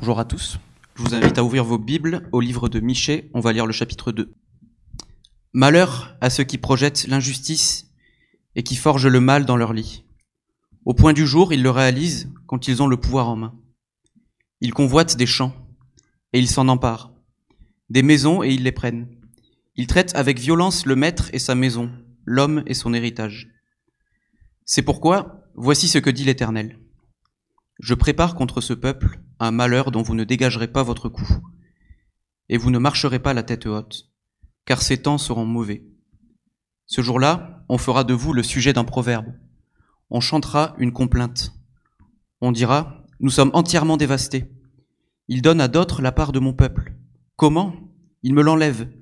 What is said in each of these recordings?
Bonjour à tous. Je vous invite à ouvrir vos Bibles au livre de Michée. On va lire le chapitre 2. Malheur à ceux qui projettent l'injustice et qui forgent le mal dans leur lit. Au point du jour, ils le réalisent quand ils ont le pouvoir en main. Ils convoitent des champs et ils s'en emparent, des maisons et ils les prennent. Ils traitent avec violence le maître et sa maison, l'homme et son héritage. C'est pourquoi, voici ce que dit l'Éternel. Je prépare contre ce peuple un malheur dont vous ne dégagerez pas votre cou, et vous ne marcherez pas la tête haute, car ces temps seront mauvais. Ce jour-là, on fera de vous le sujet d'un proverbe. On chantera une complainte. On dira, nous sommes entièrement dévastés. Il donne à d'autres la part de mon peuple. Comment? Il me l'enlève.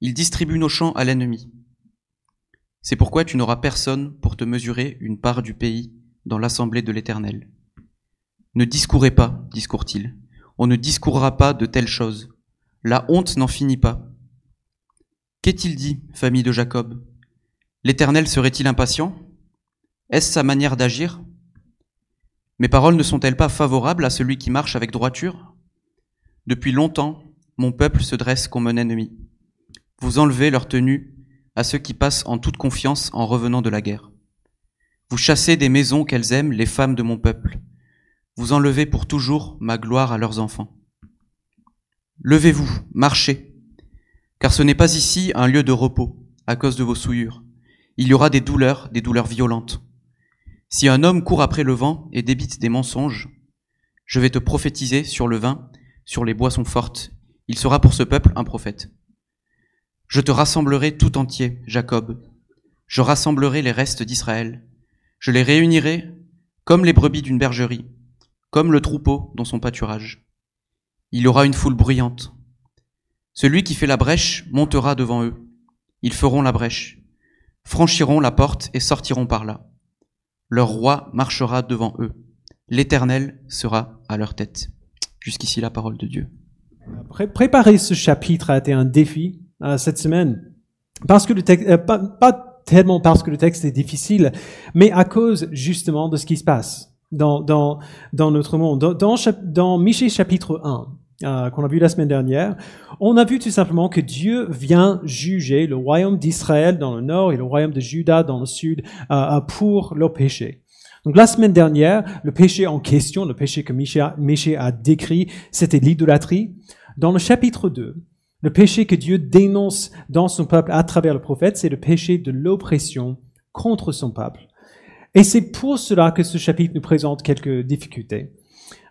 Il distribue nos champs à l'ennemi. C'est pourquoi tu n'auras personne pour te mesurer une part du pays dans l'assemblée de l'Éternel. Ne discourez pas, discourt-il. On ne discourra pas de telles choses. La honte n'en finit pas. Qu'est-il dit, famille de Jacob? L'Éternel serait-il impatient? Est-ce sa manière d'agir? Mes paroles ne sont-elles pas favorables à celui qui marche avec droiture? Depuis longtemps, mon peuple se dresse comme un ennemi. Vous enlevez leur tenue à ceux qui passent en toute confiance en revenant de la guerre. Vous chassez des maisons qu'elles aiment les femmes de mon peuple vous enlevez pour toujours ma gloire à leurs enfants. Levez-vous, marchez, car ce n'est pas ici un lieu de repos, à cause de vos souillures. Il y aura des douleurs, des douleurs violentes. Si un homme court après le vent et débite des mensonges, je vais te prophétiser sur le vin, sur les boissons fortes. Il sera pour ce peuple un prophète. Je te rassemblerai tout entier, Jacob. Je rassemblerai les restes d'Israël. Je les réunirai comme les brebis d'une bergerie comme le troupeau dans son pâturage. Il aura une foule bruyante. Celui qui fait la brèche montera devant eux. Ils feront la brèche, franchiront la porte et sortiront par là. Leur roi marchera devant eux. L'Éternel sera à leur tête. Jusqu'ici la parole de Dieu. Préparer ce chapitre a été un défi euh, cette semaine. Parce que le texte, euh, pas, pas tellement parce que le texte est difficile, mais à cause justement de ce qui se passe dans, dans, dans notre monde. Dans, dans, dans Michée chapitre 1, euh, qu'on a vu la semaine dernière, on a vu tout simplement que Dieu vient juger le royaume d'Israël dans le nord et le royaume de Juda dans le sud euh, euh pour leurs péchés. Donc la semaine dernière, le péché en question, le péché que Michée a décrit, c'était l'idolâtrie. Dans le chapitre 2, le péché que Dieu dénonce dans son peuple à travers le prophète, c'est le péché de l'oppression contre son peuple. Et c'est pour cela que ce chapitre nous présente quelques difficultés.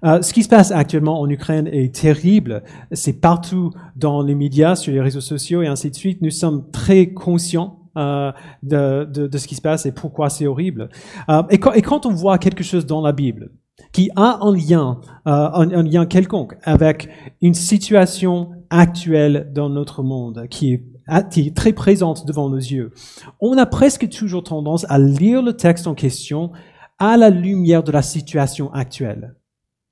Euh, ce qui se passe actuellement en Ukraine est terrible. C'est partout dans les médias, sur les réseaux sociaux et ainsi de suite. Nous sommes très conscients euh, de, de, de, ce qui se passe et pourquoi c'est horrible. Euh, et, quand, et, quand, on voit quelque chose dans la Bible qui a un lien, euh, un, un, lien quelconque avec une situation actuelle dans notre monde qui est très présente devant nos yeux, on a presque toujours tendance à lire le texte en question à la lumière de la situation actuelle.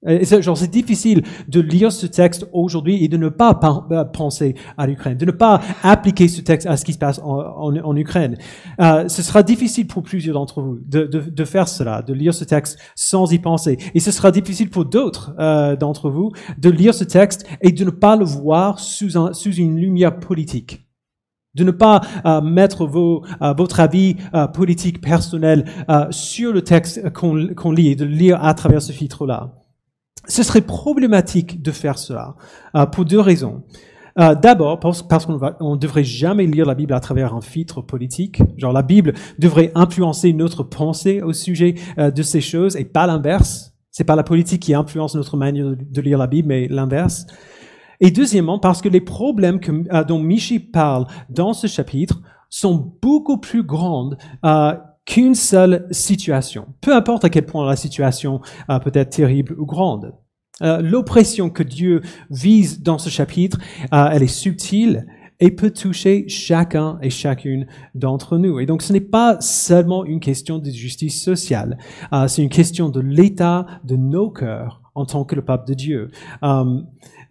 Genre, c'est difficile de lire ce texte aujourd'hui et de ne pas euh, penser à l'Ukraine, de ne pas appliquer ce texte à ce qui se passe en, Ukraine. Euh, ce sera difficile pour plusieurs d'entre vous de, faire cela, de lire ce texte sans y penser. Et ce sera difficile pour d'autres euh, d'entre vous de lire ce texte et de ne pas le voir sous une lumière politique de ne pas euh, mettre euh, votre avis euh, politique personnel sur le texte qu'on lit et de lire à travers ce filtre-là. Ce serait problématique de faire cela pour deux raisons. D'abord, parce, parce qu'on ne devrait jamais lire la Bible à travers un filtre politique. Genre, la Bible devrait influencer notre pensée au sujet de ces choses et pas l'inverse. C'est pas la politique qui influence notre manière de lire la Bible, mais l'inverse. Et deuxièmement, parce que les problèmes que, euh, dont Michi parle dans ce chapitre sont beaucoup plus grands euh, qu'une seule situation. Peu importe à quel point la situation euh, peut être terrible ou grande. Euh, l'oppression que Dieu vise dans ce chapitre, euh, elle est subtile et peut toucher chacun et chacune d'entre nous. Et donc ce n'est pas seulement une question de justice sociale, euh, c'est une question de l'état de nos cœurs en tant que le peuple de Dieu. Euh,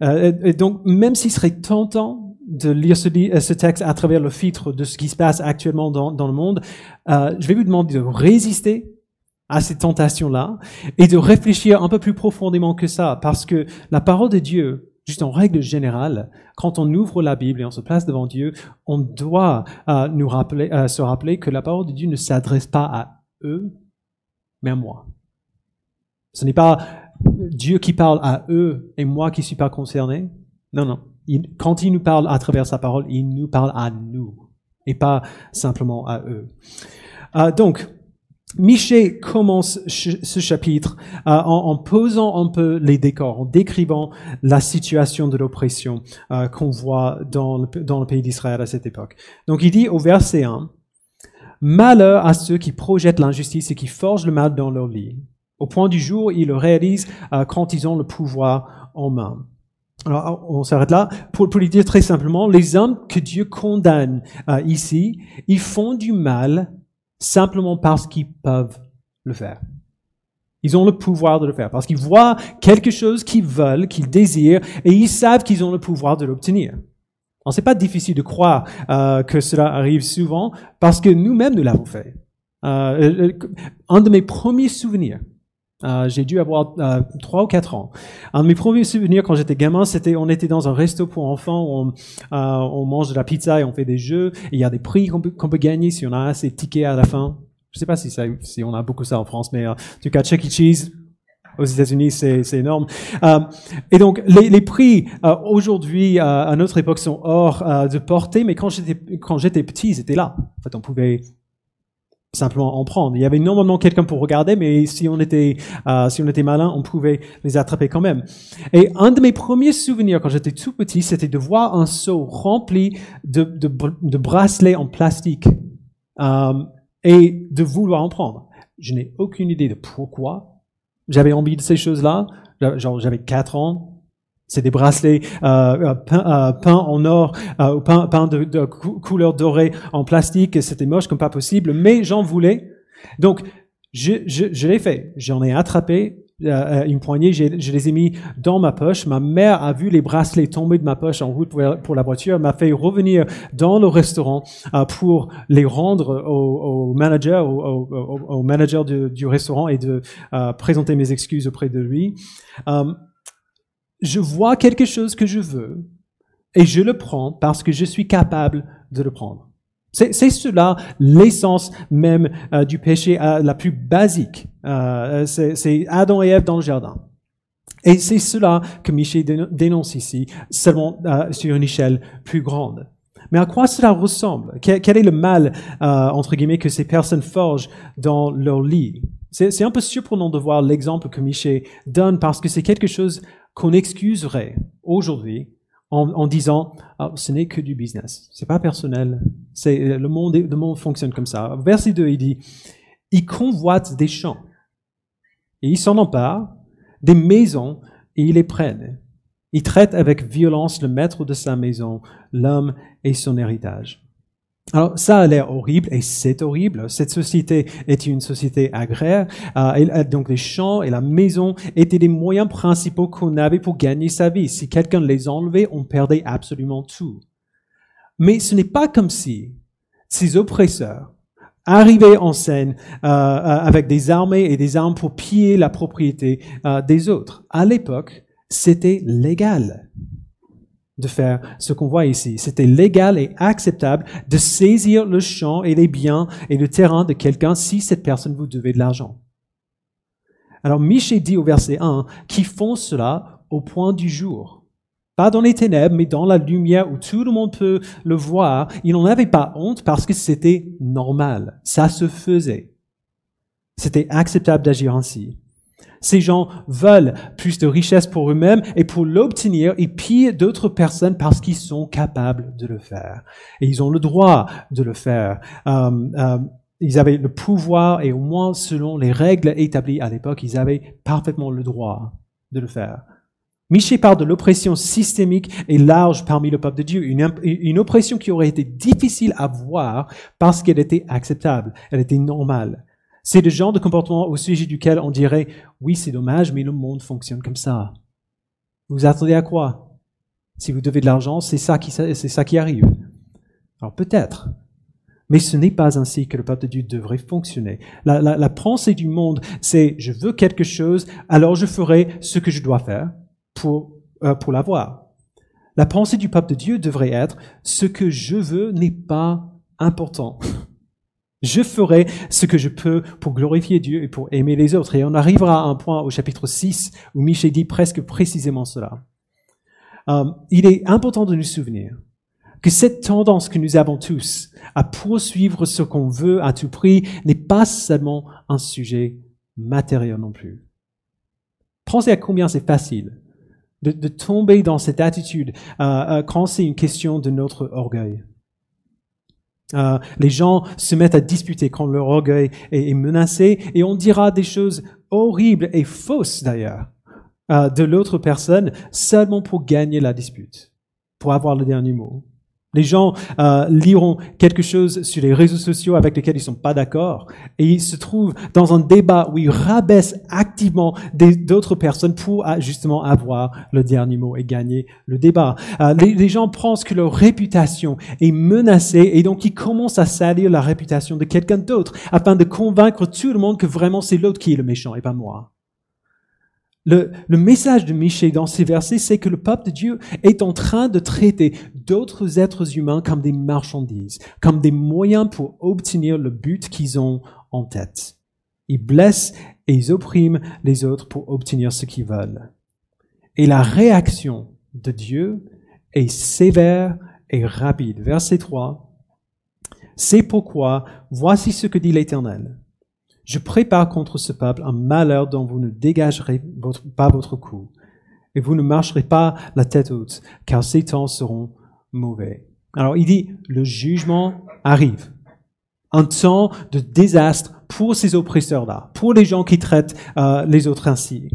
euh, et donc, même s'il serait tentant de lire ce, euh, ce, texte à travers le filtre de ce qui se passe actuellement dans, le monde, euh, je vais vous demander de résister à ces tentations-là et de réfléchir un peu plus profondément que ça, parce que la parole de Dieu, juste en règle générale, quand on ouvre la Bible et on se place devant Dieu, on doit nous rappeler, se rappeler que la parole de Dieu ne s'adresse pas à eux, mais à moi. Ce n'est pas Dieu qui parle à eux et moi qui suis pas concerné. Non, non. quand il nous parle à travers sa parole, il nous parle à nous et pas simplement à eux. Euh, donc, Michel commence ce chapitre euh, en, posant un peu les décors, en décrivant la situation de l'oppression euh, qu'on voit dans le, dans le pays d'Israël à cette époque. Donc il dit au verset 1, Malheur à ceux qui projettent l'injustice et qui forgent le mal dans leur lit. Au point du jour, ils le réalisent euh, quand ils ont le pouvoir en main. Alors, on s'arrête là. Pour, pour le dire très simplement, les hommes que Dieu condamne ici, ils font du mal simplement parce qu'ils peuvent le faire. Ils ont le pouvoir de le faire, parce qu'ils voient quelque chose qu'ils veulent, qu'ils désirent, et ils savent qu'ils ont le pouvoir de l'obtenir. Ce n'est pas difficile de croire euh, que cela arrive souvent, parce que nous-mêmes, nous l'avons fait. Euh, euh un de mes premiers souvenirs, euh, j'ai dû avoir euh, trois ou quatre ans. Un de mes premiers souvenirs quand j'étais gamin, c'était on était dans un resto pour enfants, on, euh, on mange de la pizza et on fait des jeux. il y a des prix qu'on peut, gagner si on a assez de tickets à la fin. Je sais pas si, ça, si on a beaucoup ça en France, mais en tout cas, Chuck E. Cheese, aux États-Unis, c'est, énorme. Euh, et donc, les, les prix euh, aujourd'hui, euh, à notre époque, sont hors de portée, mais quand j'étais quand j'étais petit, ils étaient là. En fait, on pouvait simplement en prendre. Il y avait normalement quelqu'un pour regarder, mais si on était euh, si on était malin, on pouvait les attraper quand même. Et un de mes premiers souvenirs quand j'étais tout petit, c'était de voir un seau rempli de, de, de bracelets en plastique euh, et de vouloir en prendre. Je n'ai aucune idée de pourquoi j'avais envie de ces choses-là. Genre, j'avais quatre ans, c'est des bracelets euh, euh peints, euh, en or, euh, peints, peint de, couleur dorée en plastique. C'était moche comme pas possible, mais j'en voulais. Donc, je, je, je l'ai fait. J'en ai attrapé euh, une poignée, je les ai mis dans ma poche. Ma mère a vu les bracelets tomber de ma poche en route pour, la voiture, m'a fait revenir dans le restaurant euh, pour les rendre au, au manager, au, au manager du, restaurant et de euh, présenter mes excuses auprès de lui je vois quelque chose que je veux et je le prends parce que je suis capable de le prendre. C'est cela l'essence même euh, du péché euh, la plus basique. Euh, c'est Adam et Ève dans le jardin. Et c'est cela que Michel dénonce ici, seulement sur une échelle plus grande. Mais à quoi cela ressemble? Quel, est le mal, entre guillemets, que ces personnes forgent dans leur lit? C'est un peu surprenant de voir l'exemple que Michel donne parce que c'est quelque chose qu'on excuserait aujourd'hui en, disant ah, ce n'est que du business, c'est pas personnel, c'est le monde, le monde fonctionne comme ça. Verset 2, il dit ils convoitent des champs et ils s'en emparent, des maisons et ils les prennent. Ils traitent avec violence le maître de sa maison, l'homme et son héritage. Alors ça a l'air horrible et c'est horrible. Cette société était une société agraire, euh, donc les champs et la maison étaient les moyens principaux qu'on avait pour gagner sa vie. Si quelqu'un les enlevait, on perdait absolument tout. Mais ce n'est pas comme si ces oppresseurs arrivaient en scène euh, euh, avec des armées et des armes pour piller la propriété des autres. À l'époque, c'était légal de faire ce qu'on voit ici. C'était légal et acceptable de saisir le champ et les biens et le terrain de quelqu'un si cette personne vous devait de l'argent. Alors Michel dit au verset 1 qu'ils font cela au point du jour. Pas dans les ténèbres, mais dans la lumière où tout le monde peut le voir. Ils n'en avaient pas honte parce que c'était normal. Ça se faisait. C'était acceptable d'agir ainsi. Ces gens veulent plus de richesse pour eux-mêmes et pour l'obtenir, ils pillent d'autres personnes parce qu'ils sont capables de le faire. Et ils ont le droit de le faire. Euh, euh, ils avaient le pouvoir et au moins selon les règles établies à l'époque, ils avaient parfaitement le droit de le faire. Michel parle de l'oppression systémique et large parmi le peuple de Dieu, une oppression qui aurait été difficile à voir parce qu'elle était acceptable, elle était normale. C'est le genre de comportement au sujet duquel on dirait, oui, c'est dommage, mais le monde fonctionne comme ça. Vous attendez à quoi? Si vous devez de l'argent, c'est ça qui, c'est ça qui arrive. Alors peut-être. Mais ce n'est pas ainsi que le peuple de Dieu devrait fonctionner. La, la, la pensée du monde, c'est je veux quelque chose, alors je ferai ce que je dois faire pour, euh, pour l'avoir. La pensée du peuple de Dieu devrait être ce que je veux n'est pas important. Je ferai ce que je peux pour glorifier Dieu et pour aimer les autres. Et on arrivera à un point au chapitre 6 où Michel dit presque précisément cela. Euh, il est important de nous souvenir que cette tendance que nous avons tous à poursuivre ce qu'on veut à tout prix n'est pas seulement un sujet matériel non plus. Pensez à combien c'est facile de, tomber dans cette attitude euh, euh, quand c'est une question de notre orgueil. Euh, les gens se mettent à disputer quand leur orgueil est, menacé et on dira des choses horribles et fausses d'ailleurs euh, de l'autre personne seulement pour gagner la dispute, pour avoir le dernier mot. Les gens euh, liront quelque chose sur les réseaux sociaux avec lesquels ils sont pas d'accord et ils se trouvent dans un débat où ils rabaissent activement d'autres personnes pour euh, justement avoir le dernier mot et gagner le débat. Euh, les, les, gens pensent que leur réputation est menacée et donc ils commencent à salir la réputation de quelqu'un d'autre afin de convaincre tout le monde que vraiment c'est l'autre qui est le méchant et pas moi. Le, le, message de Michel dans ces versets, c'est que le peuple de Dieu est en train de traiter d'autres êtres humains comme des marchandises, comme des moyens pour obtenir le but qu'ils ont en tête. Ils blessent et ils oppriment les autres pour obtenir ce qu'ils veulent. Et la réaction de Dieu est sévère et rapide. Verset 3. C'est pourquoi, voici ce que dit l'Éternel. Je prépare contre ce peuple un malheur dont vous ne dégagerez pas votre cou, et vous ne marcherez pas la tête haute, car ces temps seront mauvais. Alors il dit, le jugement arrive. Un temps de désastre pour ces oppresseurs-là, pour les gens qui traitent euh, les autres ainsi.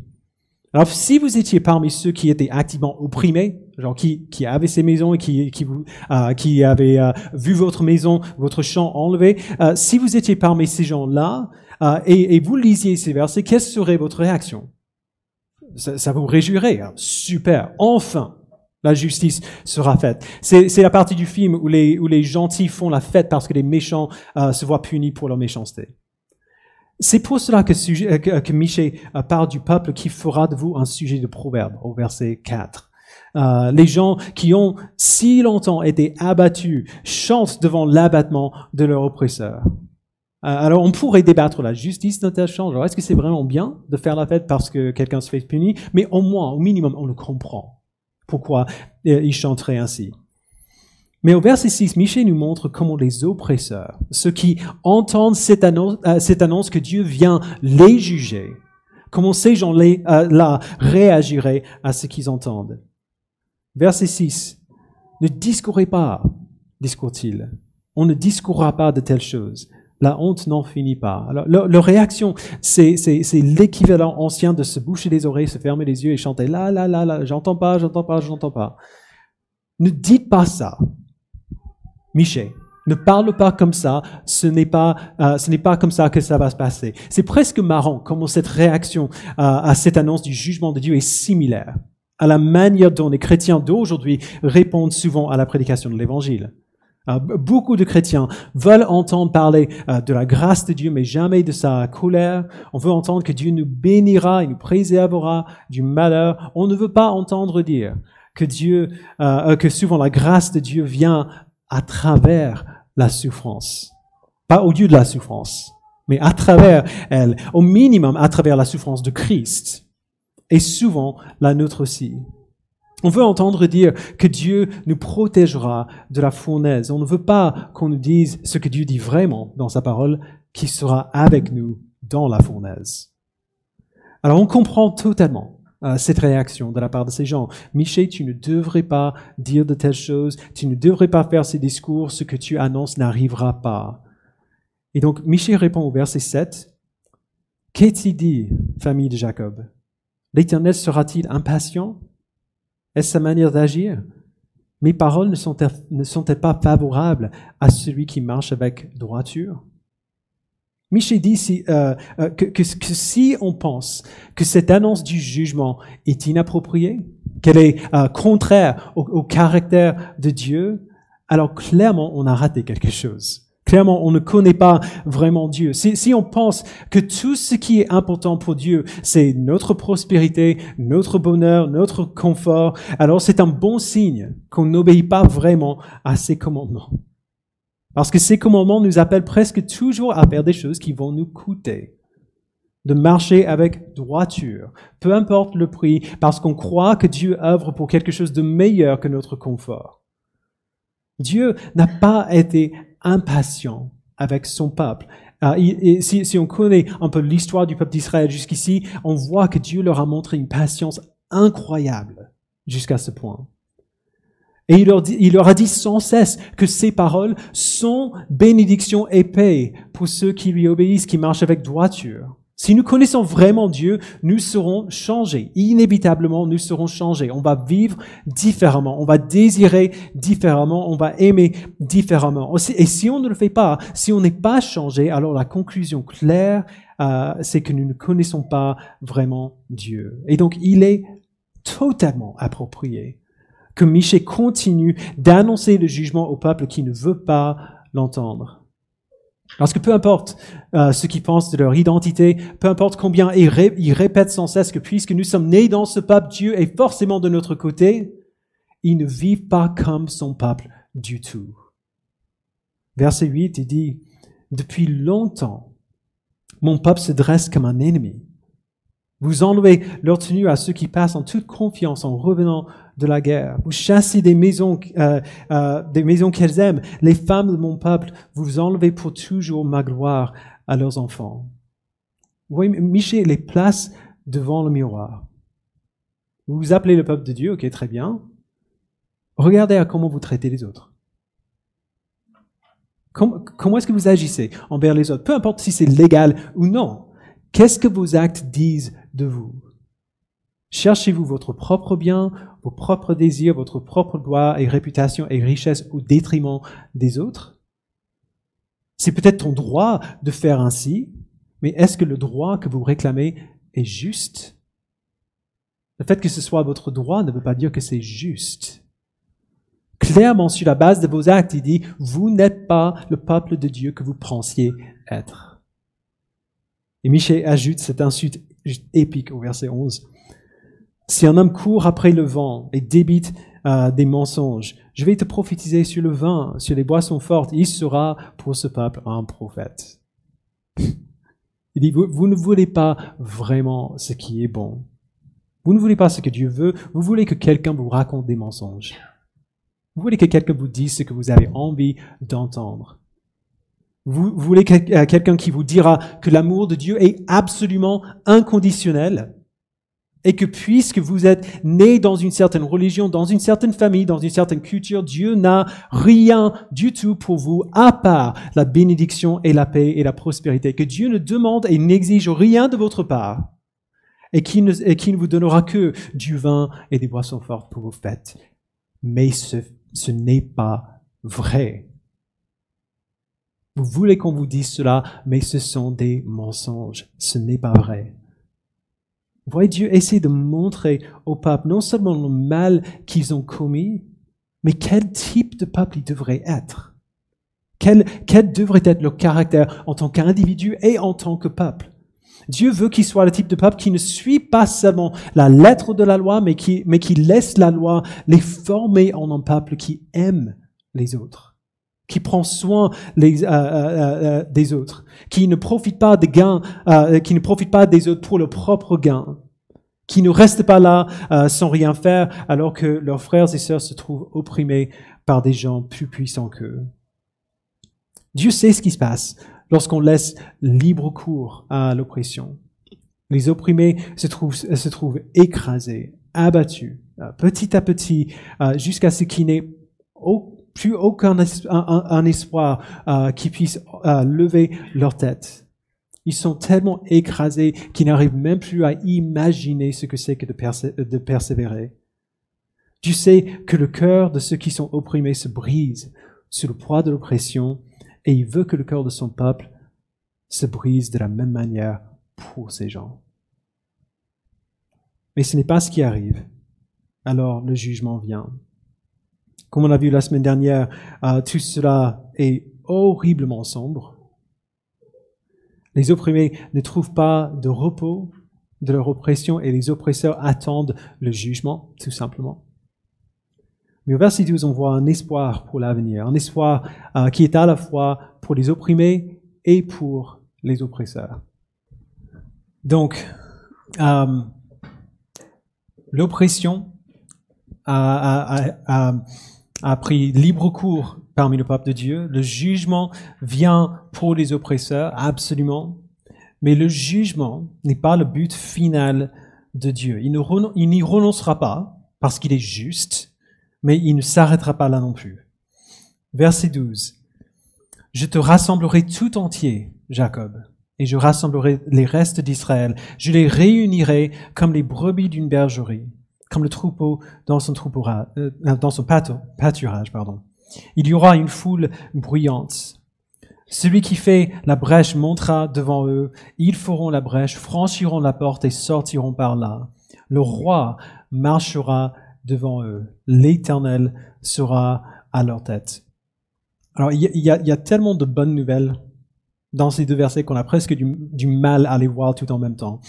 Alors, si vous étiez parmi ceux qui étaient activement opprimés, genre qui, qui avaient ces maisons et qui, qui, vous, euh, qui avaient euh, vu votre maison, votre champ enlevé, euh, si vous étiez parmi ces gens-là, euh, et, et, vous lisiez ces versets, quelle serait votre réaction? Ça, ça, vous réjouirait. Hein? Super, enfin, la justice sera faite. C'est la partie du film où les, où les gentils font la fête parce que les méchants euh, se voient punis pour leur méchanceté. C'est pour cela que, sujet, que, que Michel euh, parle du peuple qui fera de vous un sujet de proverbe au verset 4. Euh, les gens qui ont si longtemps été abattus chantent devant l'abattement de leur oppresseur. Euh, alors, on pourrait débattre la justice d'un tel change. Est-ce que c'est vraiment bien de faire la fête parce que quelqu'un se fait punir? Mais au moins, au minimum, on le comprend. Pourquoi? Euh, il chanterait ainsi mais au verset 6, Michel nous montre comment les oppresseurs, ceux qui entendent cette annonce, euh, cette annonce que Dieu vient les juger, comment ces gens-là réagiraient à ce qu'ils entendent. Verset 6, ne discourez pas, discourt-il. On ne discourra pas de telles choses la honte n'en finit pas. Alors, leur, réaction, c'est, l'équivalent ancien de se boucher les oreilles, se fermer les yeux et chanter là, là, là, là, j'entends pas, j'entends pas, j'entends pas. Ne dites pas ça. Michel, ne parle pas comme ça, ce n'est pas, euh, ce n'est pas comme ça que ça va se passer. C'est presque marrant comment cette réaction euh, à cette annonce du jugement de Dieu est similaire à la manière dont les chrétiens d'aujourd'hui répondent souvent à la prédication de l'évangile. Euh, beaucoup de chrétiens veulent entendre parler euh, de la grâce de Dieu, mais jamais de sa colère. On veut entendre que Dieu nous bénira et nous préservera du malheur. On ne veut pas entendre dire que Dieu, euh, que souvent la grâce de Dieu vient à travers la souffrance, pas au lieu de la souffrance, mais à travers elle, au minimum à travers la souffrance de Christ, et souvent la nôtre aussi. On veut entendre dire que Dieu nous protégera de la fournaise. On ne veut pas qu'on nous dise ce que Dieu dit vraiment dans sa parole, qui sera avec nous dans la fournaise. Alors on comprend totalement euh, cette réaction de la part de ces gens. Michel, tu ne devrais pas dire de telles choses, tu ne devrais pas faire ces discours, ce que tu annonces n'arrivera pas. Et donc Michel répond au verset 7, Qu'est-il dit, famille de Jacob? L'Éternel sera-t-il impatient? Est-ce sa manière d'agir? Mes paroles ne sont-elles pas favorables à celui qui marche avec droiture? Michel dit si, euh, euh que, si on pense que cette annonce du jugement est inappropriée, qu'elle est euh, contraire au, caractère de Dieu, alors clairement on a raté quelque chose. Clairement, on ne connaît pas vraiment Dieu. Si, on pense que tout ce qui est important pour Dieu, c'est notre prospérité, notre bonheur, notre confort, alors c'est un bon signe qu'on n'obéit pas vraiment à ses commandements. Parce que ces commandements nous appellent presque toujours à faire des choses qui vont nous coûter de marcher avec droiture, peu importe le prix, parce qu'on croit que Dieu œuvre pour quelque chose de meilleur que notre confort. Dieu n'a pas été impatient avec son peuple. Ah, si, on connaît un peu l'histoire du peuple d'Israël jusqu'ici, on voit que Dieu leur a montré une patience incroyable jusqu'à ce point. Et il leur, il leur, a dit sans cesse que ces paroles sont bénédiction et paix pour ceux qui lui obéissent, qui marchent avec droiture. Si nous connaissons vraiment Dieu, nous serons changés. Inévitablement, nous serons changés. On va vivre différemment. On va désirer différemment. On va aimer différemment. Et si on ne le fait pas, si on n'est pas changé, alors la conclusion claire, euh, c'est que nous ne connaissons pas vraiment Dieu. Et donc, il est totalement approprié que Michée continue d'annoncer le jugement au peuple qui ne veut pas l'entendre. Parce que peu importe euh, ce qu'ils pensent de leur identité, peu importe combien ils, répètent sans cesse que puisque nous sommes nés dans ce peuple, Dieu est forcément de notre côté, ils ne vivent pas comme son peuple du tout. Verset 8, il dit, Depuis longtemps, mon peuple se dresse comme un ennemi. Vous enlevez leur tenue à ceux qui passent en toute confiance en revenant de la guerre. Vous chassez des maisons, euh, euh, des maisons qu'elles aiment. Les femmes de mon peuple, vous enlevez pour toujours ma gloire à leurs enfants. Vous voyez, Michel les place devant le miroir. Vous vous appelez le peuple de Dieu, ok, très bien. Regardez à comment vous traitez les autres. Comment, comment est-ce que vous agissez envers les autres Peu importe si c'est légal ou non. Qu'est-ce que vos actes disent de vous? Cherchez-vous votre propre bien, vos propres désirs, votre propre gloire et réputation et richesse au détriment des autres C'est peut-être ton droit de faire ainsi, mais est-ce que le droit que vous réclamez est juste? Le fait que ce soit votre droit ne veut pas dire que c'est juste. Clairement, sur la base de vos actes, il dit, vous n'êtes pas le peuple de Dieu que vous pensiez être. Et Michel ajoute cette insulte épique au verset 11. Si un homme court après le vent et débite euh, des mensonges, je vais te prophétiser sur le vin, sur les boissons fortes. Il sera pour ce peuple un prophète. Il dit, vous, ne voulez pas vraiment ce qui est bon. Vous ne voulez pas ce que Dieu veut. Vous voulez que quelqu'un vous raconte des mensonges. Vous voulez que quelqu'un vous dise ce que vous avez envie d'entendre. Vous, vous voulez euh, quelqu'un qui vous dira que l'amour de Dieu est absolument inconditionnel et que puisque vous êtes né dans une certaine religion, dans une certaine famille, dans une certaine culture, Dieu n'a rien du tout pour vous à part la bénédiction et la paix et la prospérité. Que Dieu ne demande et n'exige rien de votre part et qui ne, vous donnera que du vin et des boissons fortes pour vos fêtes. Mais ce n'est pas vrai. Vous voulez qu'on vous dise cela, mais ce sont des mensonges. Ce n'est pas vrai. Voyez, Dieu essaie de montrer au peuple non seulement le mal qu'ils ont commis, mais quel type de peuple ils devraient être. Quel, quel devrait être leur caractère en tant qu'individu et en tant que peuple. Dieu veut qu'ils soient le type de peuple qui ne suit pas seulement la lettre de la loi, mais qui, mais qui laisse la loi les former en un peuple qui aime les autres qui prend soin euh, euh, euh, des autres, qui ne profite pas des gains, qui ne profite pas des autres pour leur propre gain, qui ne reste pas là sans rien faire alors que leurs frères et sœurs se trouvent opprimés par des gens plus puissants qu'eux. Dieu sait ce qui se passe lorsqu'on laisse libre cours à l'oppression. Les opprimés se trouvent, se trouvent écrasés, abattus, petit à petit, jusqu'à ce qu'il n'ait plus aucun un, espoir euh, qui puisse euh, lever leur tête. Ils sont tellement écrasés qu'ils n'arrivent même plus à imaginer ce que c'est que de, de persévérer. Tu sais que le cœur de ceux qui sont opprimés se brise sous le poids de l'oppression et il veut que le cœur de son peuple se brise de la même manière pour ces gens. Mais ce n'est pas ce qui arrive. Alors le jugement vient. Comme on a vu la semaine dernière, euh, tout cela est horriblement sombre. Les opprimés ne trouvent pas de repos de leur oppression et les oppresseurs attendent le jugement, tout simplement. Mais au verset 12, on voit un espoir pour l'avenir, un espoir euh, qui est à la fois pour les opprimés et pour les oppresseurs. Donc, euh, l'oppression a, pris libre cours parmi le peuple de Dieu. Le jugement vient pour les oppresseurs, absolument. Mais le jugement n'est pas le but final de Dieu. Il n'y renoncera pas parce qu'il est juste, mais il ne s'arrêtera pas là non plus. Verset 12. Je te rassemblerai tout entier, Jacob, et je rassemblerai les restes d'Israël. Je les réunirai comme les brebis d'une bergerie, comme le troupeau dans son, troupeau, euh, dans son pâturage. Il y aura une foule bruyante. Celui qui fait la brèche montera devant eux. Ils feront la brèche, franchiront la porte et sortiront par là. Le roi marchera devant eux. L'Éternel sera à leur tête. Alors, il y a tellement de bonnes nouvelles dans ces deux versets qu'on a presque du, mal à les voir tout en même temps.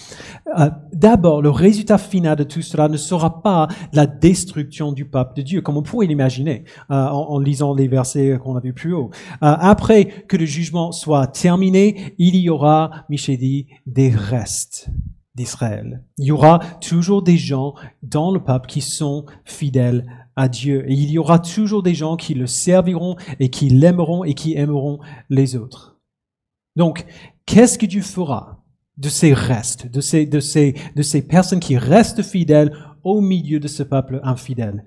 Euh, D'abord, le résultat final de tout cela ne sera pas la destruction du peuple de Dieu, comme on pourrait l'imaginer euh, en, lisant les versets qu'on a vus plus haut. Euh, après que le jugement soit terminé, il y aura, Michel dit, des restes d'Israël. Il y aura toujours des gens dans le peuple qui sont fidèles à Dieu. Et il y aura toujours des gens qui le serviront et qui l'aimeront et qui aimeront les autres. Donc, qu'est-ce que Dieu fera de ces restes, de ces, de ces, de ces personnes qui restent fidèles au milieu de ce peuple infidèle?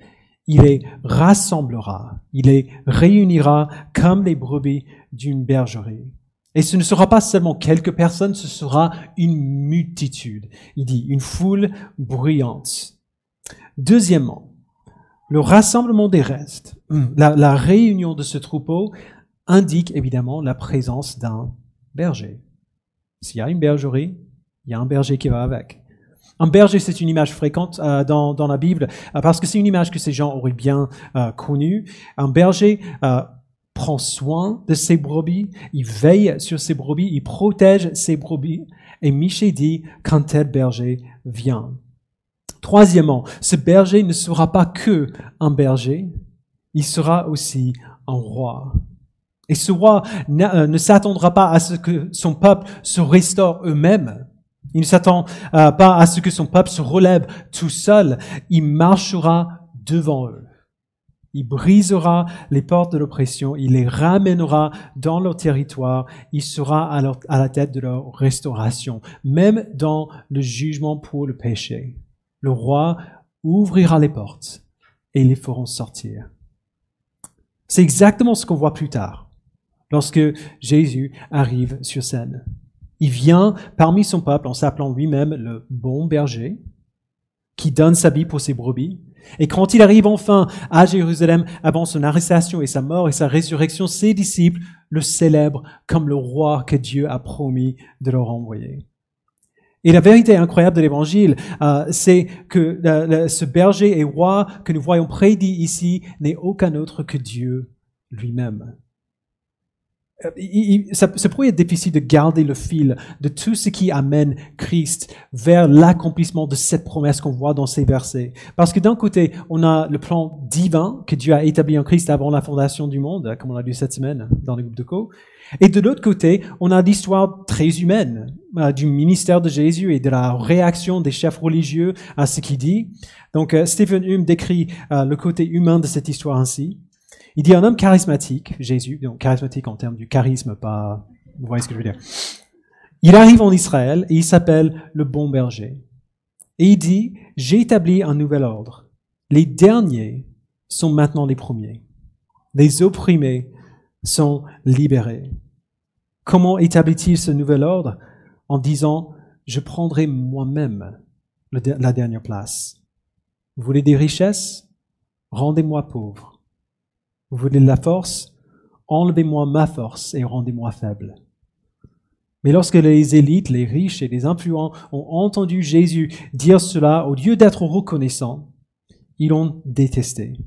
Il les rassemblera, il les réunira comme les brebis d'une bergerie. Et ce ne sera pas seulement quelques personnes, ce sera une multitude. Il dit une foule bruyante. Deuxièmement, le rassemblement des restes, la, la réunion de ce troupeau indique évidemment la présence d'un berger. S'il y a une bergerie, il y a un berger qui va avec. Un berger, c'est une image fréquente euh, dans, la Bible euh, parce que c'est une image que ces gens auraient bien euh, connue. Un berger prend soin de ses brebis, il veille sur ses brebis, il protège ses brebis. Et Michée dit quand tel berger vient. Troisièmement, ce berger ne sera pas que un berger, il sera aussi un roi. Et ce roi euh, ne s'attendra pas à ce que son peuple se restaure eux-mêmes. Il ne s'attend euh, pas à ce que son peuple se relève tout seul. Il marchera devant eux. Il brisera les portes de l'oppression. Il les ramènera dans leur territoire. Il sera à, à la tête de leur restauration, même dans le jugement pour le péché. Le roi ouvrira les portes et les feront sortir. C'est exactement ce qu'on voit plus tard lorsque Jésus arrive sur scène. Il vient parmi son peuple en s'appelant lui-même le bon berger, qui donne sa vie pour ses brebis. Et quand il arrive enfin à Jérusalem, avant son arrestation et sa mort et sa résurrection, ses disciples le célèbrent comme le roi que Dieu a promis de leur envoyer. Et la vérité incroyable de l'évangile, euh, c'est que euh, ce berger et roi que nous voyons prédit ici n'est aucun autre que Dieu lui-même. Euh, ça, pourrait être difficile de garder le fil de tout ce qui amène Christ vers l'accomplissement de cette promesse qu'on voit dans ces versets. Parce que d'un côté, on a le plan divin que Dieu a établi en Christ avant la fondation du monde, comme on l'a lu cette semaine dans le groupe de co. Et de l'autre côté, on a l'histoire très humaine euh, du ministère de Jésus et de la réaction des chefs religieux à ce qu'il dit. Donc, euh, Stephen Hume décrit le côté humain de cette histoire ainsi. Il dit un homme charismatique, Jésus, donc charismatique en termes du charisme, pas, vous voyez ce que je veux dire. Il arrive en Israël et il s'appelle le bon berger. Et il dit, j'ai établi un nouvel ordre. Les derniers sont maintenant les premiers. Les opprimés sont libérés. Comment établit-il ce nouvel ordre? En disant, je prendrai moi-même la dernière place. Vous voulez des richesses? Rendez-moi pauvre. Vous voulez de la force? Enlevez-moi ma force et rendez-moi faible. Mais lorsque les élites, les riches et les influents ont entendu Jésus dire cela, au lieu d'être reconnaissants, ils l'ont détesté.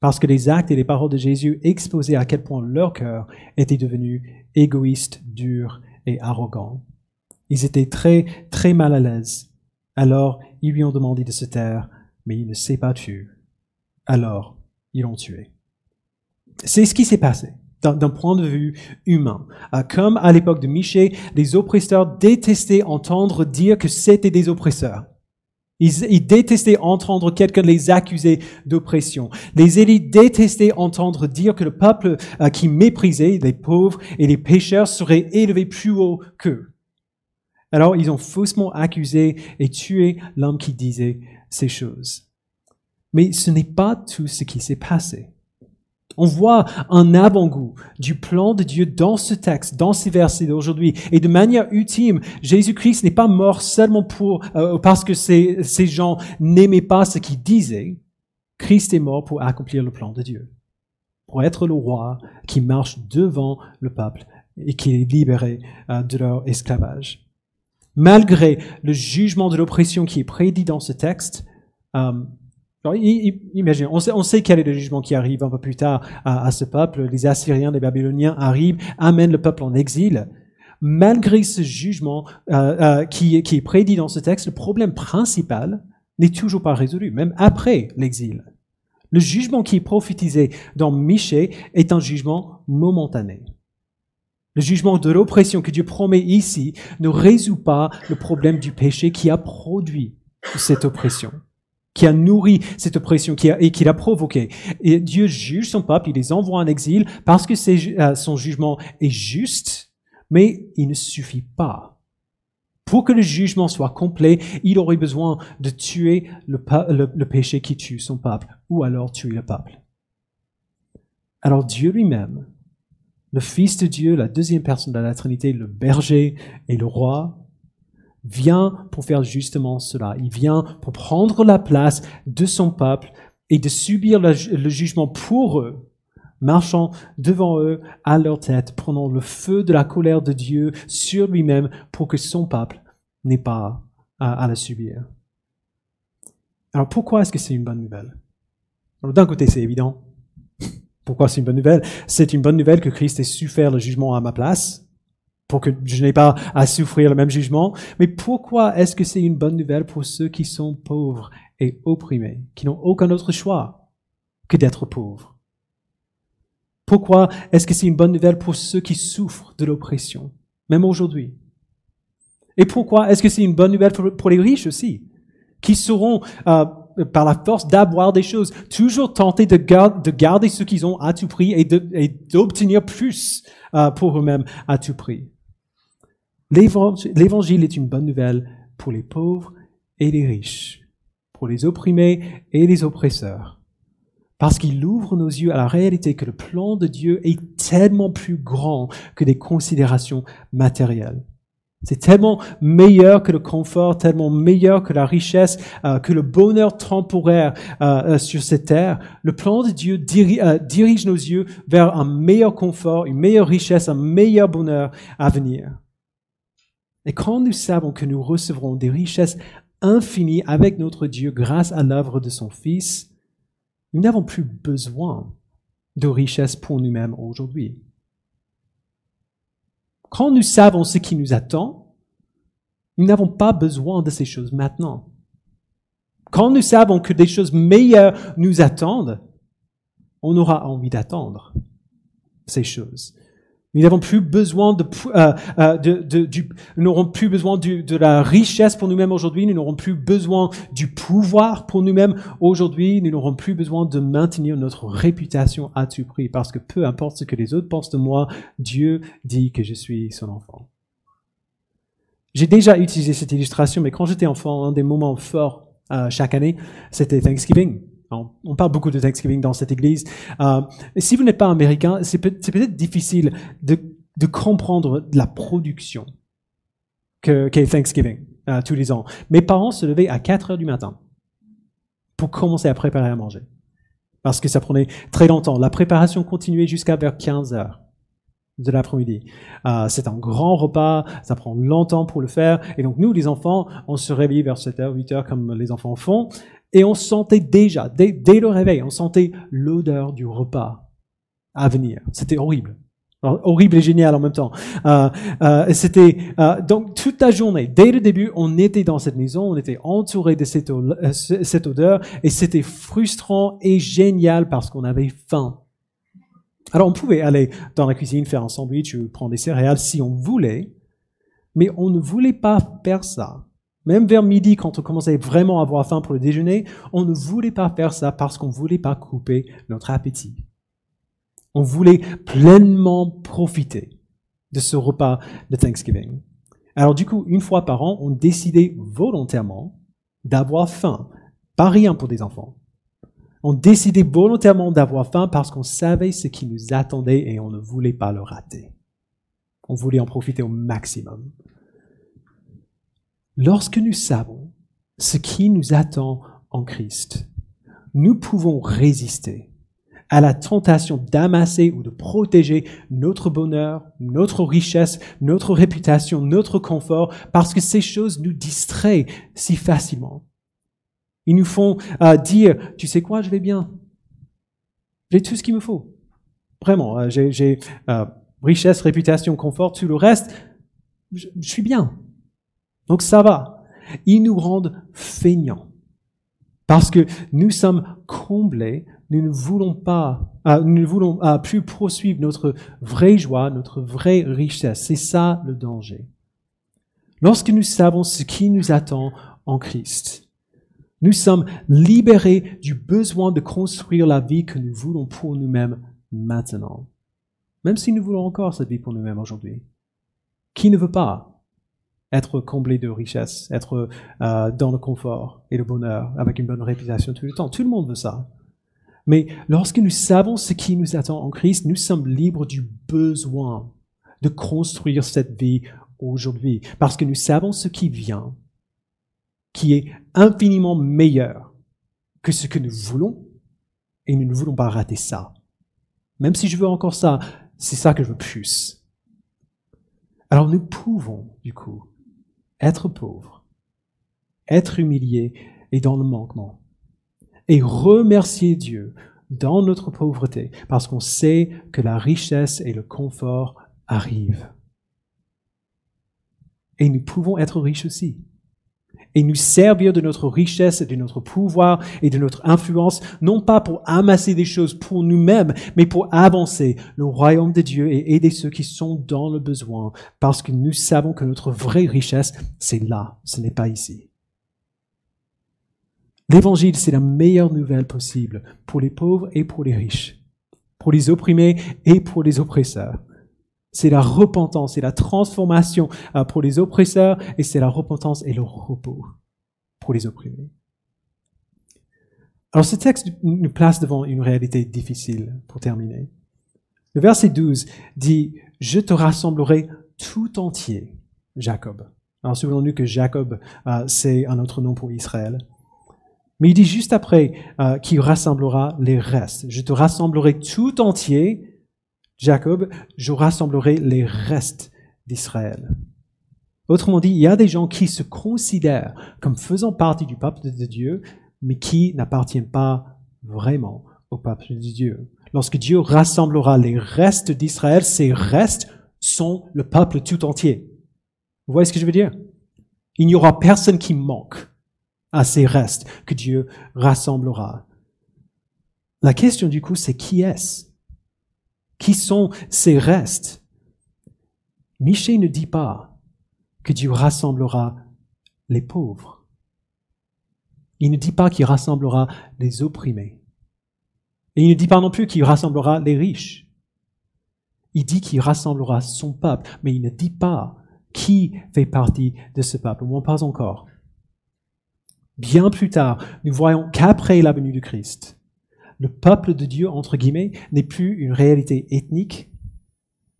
Parce que les actes et les paroles de Jésus exposaient à quel point leur cœur était devenu égoïste, dur et arrogant. Ils étaient très, très mal à l'aise. Alors, ils lui ont demandé de se taire, mais il ne s'est pas tué. Alors, ils l'ont tué. C'est ce qui s'est passé d'un point de vue humain. Euh, comme à l'époque de Michée, les oppresseurs détestaient entendre dire que c'était des oppresseurs. Ils, détestaient entendre quelqu'un les accuser d'oppression. Les élites détestaient entendre dire que le peuple euh, qui méprisait les pauvres et les pécheurs serait élevé plus haut qu'eux. Alors ils ont faussement accusé et tué l'homme qui disait ces choses. Mais ce n'est pas tout ce qui s'est passé. On voit un avant-goût du plan de Dieu dans ce texte, dans ces versets d'aujourd'hui. Et de manière ultime, Jésus-Christ n'est pas mort seulement pour, euh, parce que ces, ces gens n'aimaient pas ce qu'il disait. Christ est mort pour accomplir le plan de Dieu. Pour être le roi qui marche devant le peuple et qui est libéré euh, de leur esclavage. Malgré le jugement de l'oppression qui est prédit dans ce texte, euh, imaginez, on sait, on sait, quel est le jugement qui arrive un peu plus tard à, ce peuple. Les Assyriens, les Babyloniens arrivent, amènent le peuple en exil. Malgré ce jugement euh, euh, qui, qui est prédit dans ce texte, le problème principal n'est toujours pas résolu, même après l'exil. Le jugement qui est prophétisé dans Michée est un jugement momentané. Le jugement de l'oppression que Dieu promet ici ne résout pas le problème du péché qui a produit cette oppression qui a nourri cette oppression qui a, et qui l'a provoquée. Et Dieu juge son peuple, il les envoie en exil parce que euh, son jugement est juste, mais il ne suffit pas. Pour que le jugement soit complet, il aurait besoin de tuer le, le péché qui tue son peuple, ou alors tuer le peuple. Alors Dieu lui-même, le Fils de Dieu, la deuxième personne de la Trinité, le berger et le roi, vient pour faire justement cela. Il vient pour prendre la place de son peuple et de subir le, jugement pour eux, marchant devant eux à leur tête, prenant le feu de la colère de Dieu sur lui-même pour que son peuple n'ait pas à, à la subir. Alors pourquoi est-ce que c'est une bonne nouvelle? D'un côté, c'est évident. Pourquoi c'est une bonne nouvelle? C'est une bonne nouvelle que Christ ait su faire le jugement à ma place pour que je n'ai pas à souffrir le même jugement. Mais pourquoi est-ce que c'est une bonne nouvelle pour ceux qui sont pauvres et opprimés, qui n'ont aucun autre choix que d'être pauvres? Pourquoi est-ce que c'est une bonne nouvelle pour ceux qui souffrent de l'oppression, même aujourd'hui? Et pourquoi est-ce que c'est une bonne nouvelle pour, les riches aussi, qui seront, euh, par la force d'avoir des choses, toujours tentés de, de garder ce qu'ils ont à tout prix et d'obtenir plus euh, pour eux-mêmes à tout prix? L'évangile est une bonne nouvelle pour les pauvres et les riches, pour les opprimés et les oppresseurs, parce qu'il ouvre nos yeux à la réalité que le plan de Dieu est tellement plus grand que des considérations matérielles. C'est tellement meilleur que le confort, tellement meilleur que la richesse, euh, que le bonheur temporaire euh, euh, sur cette terre. Le plan de Dieu dirige nos yeux vers un meilleur confort, une meilleure richesse, un meilleur bonheur à venir. Et quand nous savons que nous recevrons des richesses infinies avec notre Dieu grâce à l'œuvre de son Fils, nous n'avons plus besoin de richesses pour nous-mêmes aujourd'hui. Quand nous savons ce qui nous attend, nous n'avons pas besoin de ces choses maintenant. Quand nous savons que des choses meilleures nous attendent, on aura envie d'attendre ces choses. Euh, euh, nous n'aurons plus besoin de la richesse pour nous-mêmes aujourd'hui. Nous n'aurons plus besoin du pouvoir pour nous-mêmes aujourd'hui. Nous n'aurons plus besoin de maintenir notre réputation à tout prix parce que peu importe ce que les autres pensent de moi, Dieu dit que je suis son enfant. J'ai déjà utilisé cette illustration, mais quand j'étais enfant, un des moments forts euh, chaque année, c'était Thanksgiving. On parle beaucoup de Thanksgiving dans cette église. Euh, si vous n'êtes pas américain, c'est peut-être difficile de, comprendre la production qu'est que Thanksgiving euh, tous les ans. Mes parents se levaient à 4 heures du matin pour commencer à préparer à manger. Parce que ça prenait très longtemps. La préparation continuait jusqu'à vers 15 heures. de l'après-midi. Euh, c'est un grand repas, ça prend longtemps pour le faire. Et donc nous, les enfants, on se réveille vers 7h, 8h comme les enfants font. Et on sentait déjà, dès, le réveil, on sentait l'odeur du repas à venir. C'était horrible. Horrible et génial en même temps. Euh, euh, c'était euh, donc toute la journée, dès le début, on était dans cette maison, on était entouré de cette, euh, ce- cette odeur, et c'était frustrant et génial parce qu'on avait faim. Alors on pouvait aller dans la cuisine faire un sandwich ou prendre des céréales si on voulait, mais on ne voulait pas faire ça. Même vers midi, quand on commençait vraiment à avoir faim pour le déjeuner, on ne voulait pas faire ça parce qu'on voulait pas couper notre appétit. On voulait pleinement profiter de ce repas de Thanksgiving. Alors du coup, une fois par an, on décidait volontairement d'avoir faim. Pas rien pour des enfants. On décidait volontairement d'avoir faim parce qu'on savait ce qui nous attendait et on ne voulait pas le rater. On voulait en profiter au maximum. Lorsque nous savons ce qui nous attend en Christ, nous pouvons résister à la tentation d'amasser ou de protéger notre bonheur, notre richesse, notre réputation, notre confort, parce que ces choses nous distraient si facilement. Ils nous font euh, dire, tu sais quoi, je vais bien. J'ai tout ce qu'il me faut. Vraiment, euh, j'ai euh, richesse, réputation, confort, tout le reste, je suis bien. Donc ça va. Ils nous rendent feignants. Parce que nous sommes comblés, nous ne voulons pas, euh, nous ne voulons euh, plus poursuivre notre vraie joie, notre vraie richesse. C'est ça le danger. Lorsque nous savons ce qui nous attend en Christ, nous sommes libérés du besoin de construire la vie que nous voulons pour nous-mêmes maintenant. Même si nous voulons encore cette vie pour nous-mêmes aujourd'hui. Qui ne veut pas être comblé de richesse, être euh, dans le confort et le bonheur, avec une bonne réputation tout le temps. Tout le monde veut ça. Mais lorsque nous savons ce qui nous attend en Christ, nous sommes libres du besoin de construire cette vie aujourd'hui, parce que nous savons ce qui vient, qui est infiniment meilleur que ce que nous voulons, et nous ne voulons pas rater ça. Même si je veux encore ça, c'est ça que je veux plus. Alors nous pouvons, du coup, être pauvres, être humiliés et dans le manquement, et remercier Dieu dans notre pauvreté, parce qu'on sait que la richesse et le confort arrivent. Et nous pouvons être riches aussi. Et nous servir de notre richesse, de notre pouvoir et de notre influence, non pas pour amasser des choses pour nous-mêmes, mais pour avancer le royaume de Dieu et aider ceux qui sont dans le besoin, parce que nous savons que notre vraie richesse, c'est là, ce n'est pas ici. L'évangile, c'est la meilleure nouvelle possible pour les pauvres et pour les riches, pour les opprimés et pour les oppresseurs. C'est la repentance, c'est la transformation euh, pour les oppresseurs et c'est la repentance et le repos pour les opprimés. Alors ce texte nous place devant une réalité difficile pour terminer. Le verset 12 dit, Je te rassemblerai tout entier, Jacob. Alors souvenons-nous que Jacob, euh, c'est un autre nom pour Israël. Mais il dit juste après euh, qu'il rassemblera les restes. Je te rassemblerai tout entier, Jacob, je rassemblerai les restes d'Israël. Autrement dit, il y a des gens qui se considèrent comme faisant partie du peuple de Dieu, mais qui n'appartiennent pas vraiment au peuple de Dieu. Lorsque Dieu rassemblera les restes d'Israël, ces restes sont le peuple tout entier. Vous voyez ce que je veux dire? Il n'y aura personne qui manque à ces restes que Dieu rassemblera. La question du coup, c'est qui est-ce Qui sont ces restes? Michée ne dit pas que Dieu rassemblera les pauvres. Il ne dit pas qu'il rassemblera les opprimés. Et il ne dit pas non plus qu'il rassemblera les riches. Il dit qu'il rassemblera son peuple, mais il ne dit pas qui fait partie de ce peuple. Moi, pas encore. Bien plus tard, nous voyons qu'après la venue du Christ, le peuple de Dieu, entre guillemets, n'est plus une réalité ethnique,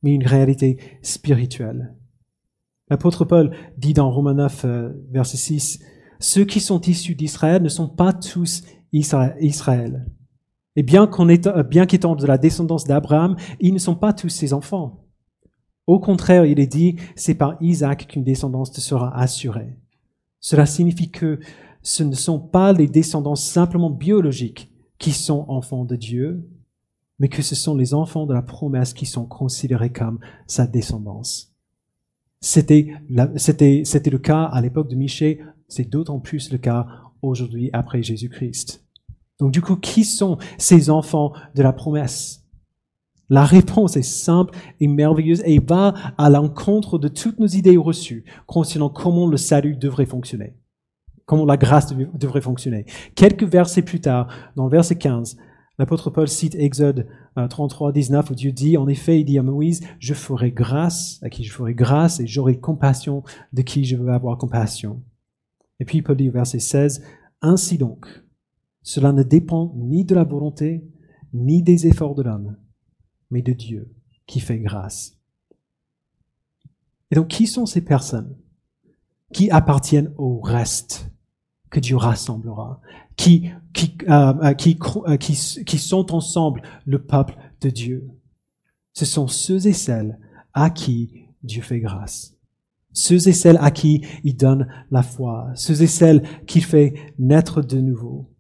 mais une réalité spirituelle. L'apôtre Paul dit dans Romains 9, euh, verset 6, Ceux qui sont issus d'Israël ne sont pas tous Israël. Et étant, bien qu'étant de la descendance d'Abraham, ils ne sont pas tous ses enfants. Au contraire, il est dit, c'est par Isaac qu'une descendance te sera assurée. Cela signifie que ce ne sont pas les descendants simplement biologiques qui sont enfants de Dieu, mais que ce sont les enfants de la promesse qui sont considérés comme sa descendance. C'était, le cas à l'époque de Michée, c'est d'autant plus le cas aujourd'hui après Jésus-Christ. Donc du coup, qui sont ces enfants de la promesse? La réponse est simple et merveilleuse et va à l'encontre de toutes nos idées reçues concernant comment le salut devrait fonctionner, comment la grâce devrait fonctionner. Quelques versets plus tard, dans le verset 15, L'apôtre Paul cite Exode 33, euh, 19, où Dieu dit, en effet, il dit à Moïse, je ferai grâce à qui je ferai grâce et j'aurai compassion de qui je veux avoir compassion. Et puis Paul dit au verset 16, ainsi donc, cela ne dépend ni de la volonté, ni des efforts de l'homme, mais de Dieu qui fait grâce. Et donc, qui sont ces personnes qui appartiennent au reste? Que Dieu rassemblera, qui, qui, euh, euh, qui, euh, qui, qui sont ensemble le peuple de Dieu. Ce sont ceux et celles à qui Dieu fait grâce. Ceux et celles à qui il donne la foi. Ceux et celles qu'il fait naître de nouveau.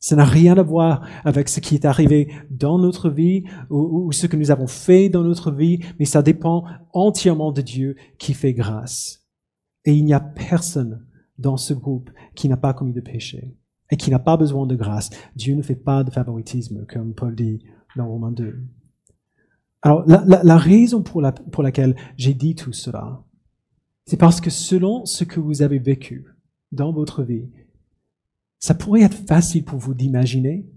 Ça n'a rien à voir avec ce qui est arrivé dans notre vie ou, ou, ce que nous avons fait dans notre vie, mais ça dépend entièrement de Dieu qui fait grâce. Et il n'y a personne dans ce groupe qui n'a pas commis de péché et qui n'a pas besoin de grâce. Dieu ne fait pas de favoritisme, comme Paul dit dans Romains 2. Alors, la, raison pour, la, pour laquelle j'ai dit tout cela, c'est parce que selon ce que vous avez vécu dans votre vie, ça pourrait être facile pour vous d'imaginer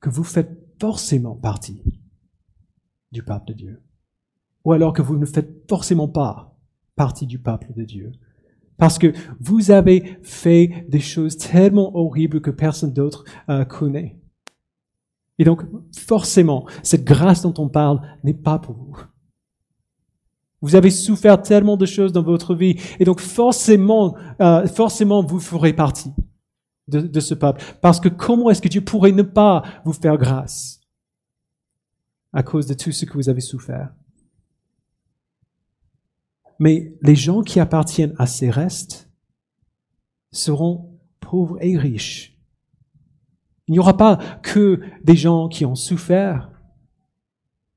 que vous faites forcément partie du peuple de Dieu. Ou alors que vous ne faites forcément pas partie du peuple de Dieu. Parce que vous avez fait des choses tellement horribles que personne d'autre euh, connaît. Et donc, forcément, cette grâce dont on parle n'est pas pour vous. Vous avez souffert tellement de choses dans votre vie, et donc forcément, euh, forcément, vous ferez partie de, de ce peuple. Parce que comment est-ce que Dieu pourrait ne pas vous faire grâce à cause de tout ce que vous avez souffert? Mais les gens qui appartiennent à ces restes seront pauvres et riches. Il n'y aura pas que des gens qui ont souffert.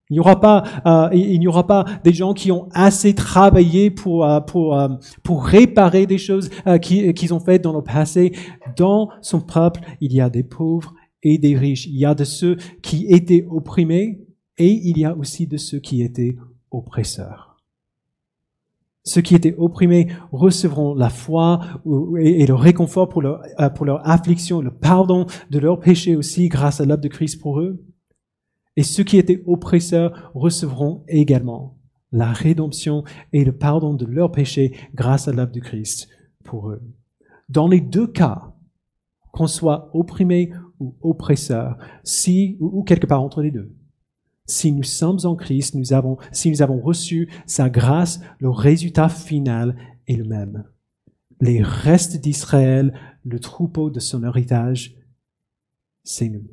Il n'y aura pas, euh, il n'y aura pas des gens qui ont assez travaillé pour euh, pour euh, pour réparer des choses euh, qu'ils ont faites dans le passé. Dans son peuple, il y a des pauvres et des riches. Il y a de ceux qui étaient opprimés et il y a aussi de ceux qui étaient oppresseurs. Ceux qui étaient opprimés recevront la foi et le réconfort pour leur, euh, affliction, le pardon de leurs péchés aussi grâce à l'œuvre de Christ pour eux. Et ceux qui étaient oppresseurs recevront également la rédemption et le pardon de leurs péchés grâce à l'œuvre de Christ pour eux. Dans les deux cas, qu'on soit opprimé ou oppresseur, si, ou quelque part entre les deux, si nous sommes en Christ, nous avons, si nous avons reçu sa grâce, le résultat final est le même. Les restes d'Israël, le troupeau de son héritage, c'est nous.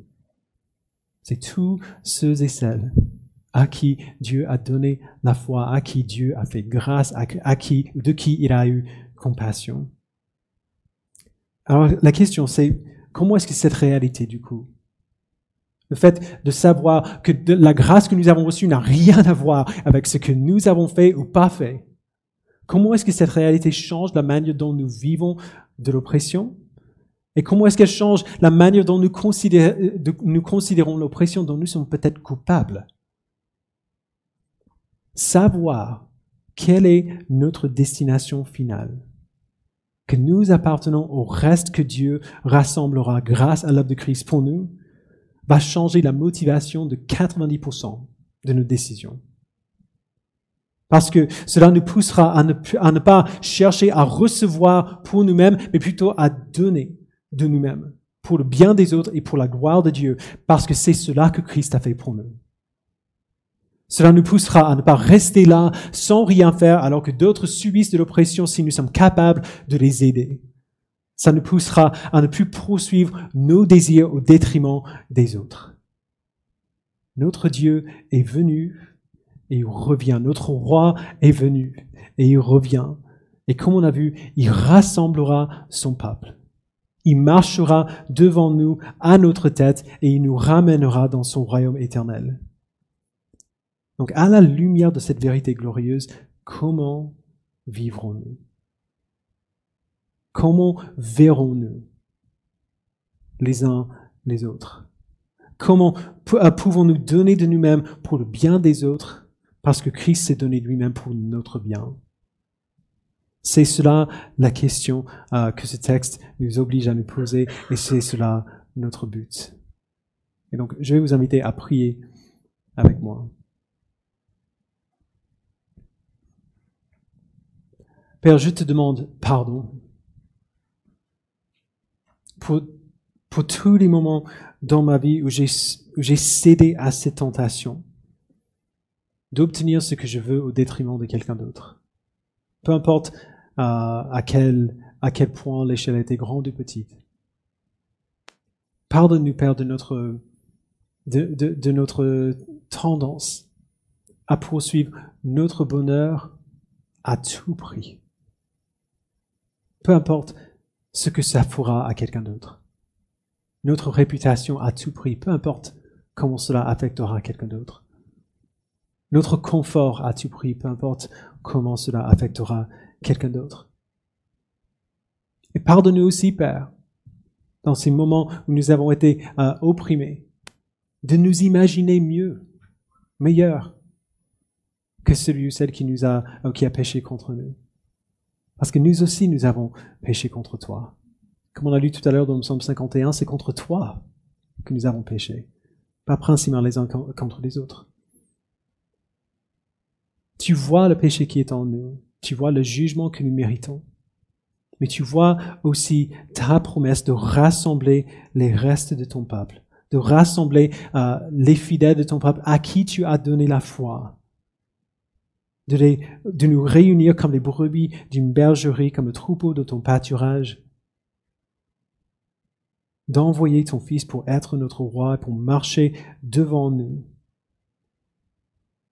C'est tous ceux et celles à qui Dieu a donné la foi, à qui Dieu a fait grâce, à qui, de qui il a eu compassion. Alors la question c'est, comment est-ce que cette réalité du coup le fait de savoir que la grâce que nous avons reçue n'a rien à voir avec ce que nous avons fait ou pas fait. Comment est-ce que cette réalité change la manière dont nous vivons de l'oppression? Et comment est-ce qu'elle change la manière dont nous, considérons l'oppression dont nous sommes peut-être coupables? Savoir quelle est notre destination finale. Que nous appartenons au reste que Dieu rassemblera grâce à l'œuvre de Christ pour nous, va changer la motivation de 90% de nos décisions. Parce que cela nous poussera à ne, à ne pas chercher à recevoir pour nous-mêmes, mais plutôt à donner de nous-mêmes pour le bien des autres et pour la gloire de Dieu, parce que c'est cela que Christ a fait pour nous. Cela nous poussera à ne pas rester là sans rien faire alors que d'autres subissent de l'oppression si nous sommes capables de les aider. Ça nous poussera à ne plus poursuivre nos désirs au détriment des autres. Notre Dieu est venu et il revient. Notre roi est venu et il revient. Et comme on a vu, il rassemblera son peuple. Il marchera devant nous à notre tête et il nous ramènera dans son royaume éternel. Donc à la lumière de cette vérité glorieuse, comment vivrons-nous? Comment verrons-nous les uns les autres? Comment euh, pouvons-nous donner de nous-mêmes pour le bien des autres parce que Christ s'est donné lui-même pour notre bien? C'est cela la question euh, que ce texte nous oblige à nous poser et c'est cela notre but. Et donc je vais vous inviter à prier avec moi. Père, je te demande pardon pour, tous les moments dans ma vie où j'ai cédé à cette tentation d'obtenir ce que je veux au détriment de quelqu'un d'autre. Peu importe euh, à, quel, à quel point l'échelle était grande ou petite. Pardonne-nous, Père, de notre, de notre tendance à poursuivre notre bonheur à tout prix. Peu importe ce que ça fera à quelqu'un d'autre. Notre réputation à tout prix, peu importe comment cela affectera quelqu'un d'autre. Notre confort à tout prix, peu importe comment cela affectera quelqu'un d'autre. Et pardonne-nous aussi, Père, dans ces moments où nous avons été euh, opprimés, de nous imaginer mieux, meilleur que celui ou celle qui nous a, euh, qui a péché contre nous. Parce que nous aussi, nous avons péché contre toi. Comme on a lu tout à l'heure dans le psaume 51, c'est contre toi que nous avons péché, pas principalement les uns contre les autres. Tu vois le péché qui est en nous, tu vois le jugement que nous méritons, mais tu vois aussi ta promesse de rassembler les restes de ton peuple, de rassembler euh, les fidèles de ton peuple à qui tu as donné la foi, de, nous réunir comme les brebis d'une bergerie, comme le troupeau de ton pâturage, d'envoyer ton Fils pour être notre roi, pour marcher devant nous,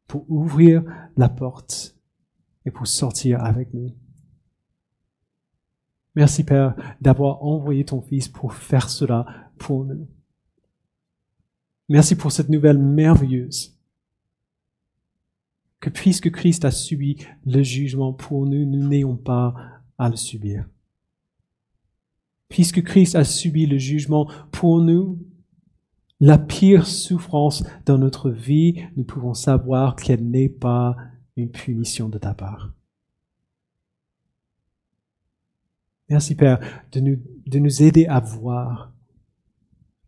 pour ouvrir la porte et pour sortir avec nous. Merci Père d'avoir envoyé ton Fils pour faire cela pour nous. Merci pour cette nouvelle merveilleuse que puisque Christ a subi le jugement pour nous, nous n'ayons pas à le subir. Puisque Christ a subi le jugement pour nous, la pire souffrance dans notre vie, nous pouvons savoir qu'elle n'est pas une punition de ta part. Merci Père de nous, de nous aider à voir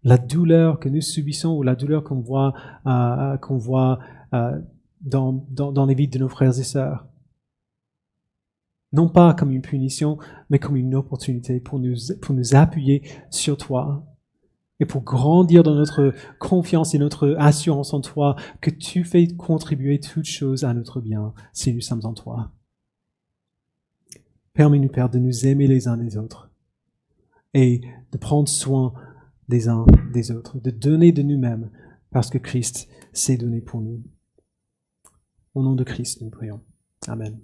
la douleur que nous subissons ou la douleur qu'on voit, euh, qu'on voit euh, dans, les vies de nos frères et sœurs. Non pas comme une punition, mais comme une opportunité pour nous, pour nous appuyer sur toi et pour grandir dans notre confiance et notre assurance en toi, que tu fais contribuer toutes choses à notre bien si nous sommes en toi. Permets-nous, Père, de nous aimer les uns les autres et de prendre soin des uns des autres, de donner de nous-mêmes parce que Christ s'est donné pour nous. Au nom de Christ, nous prions. Amen.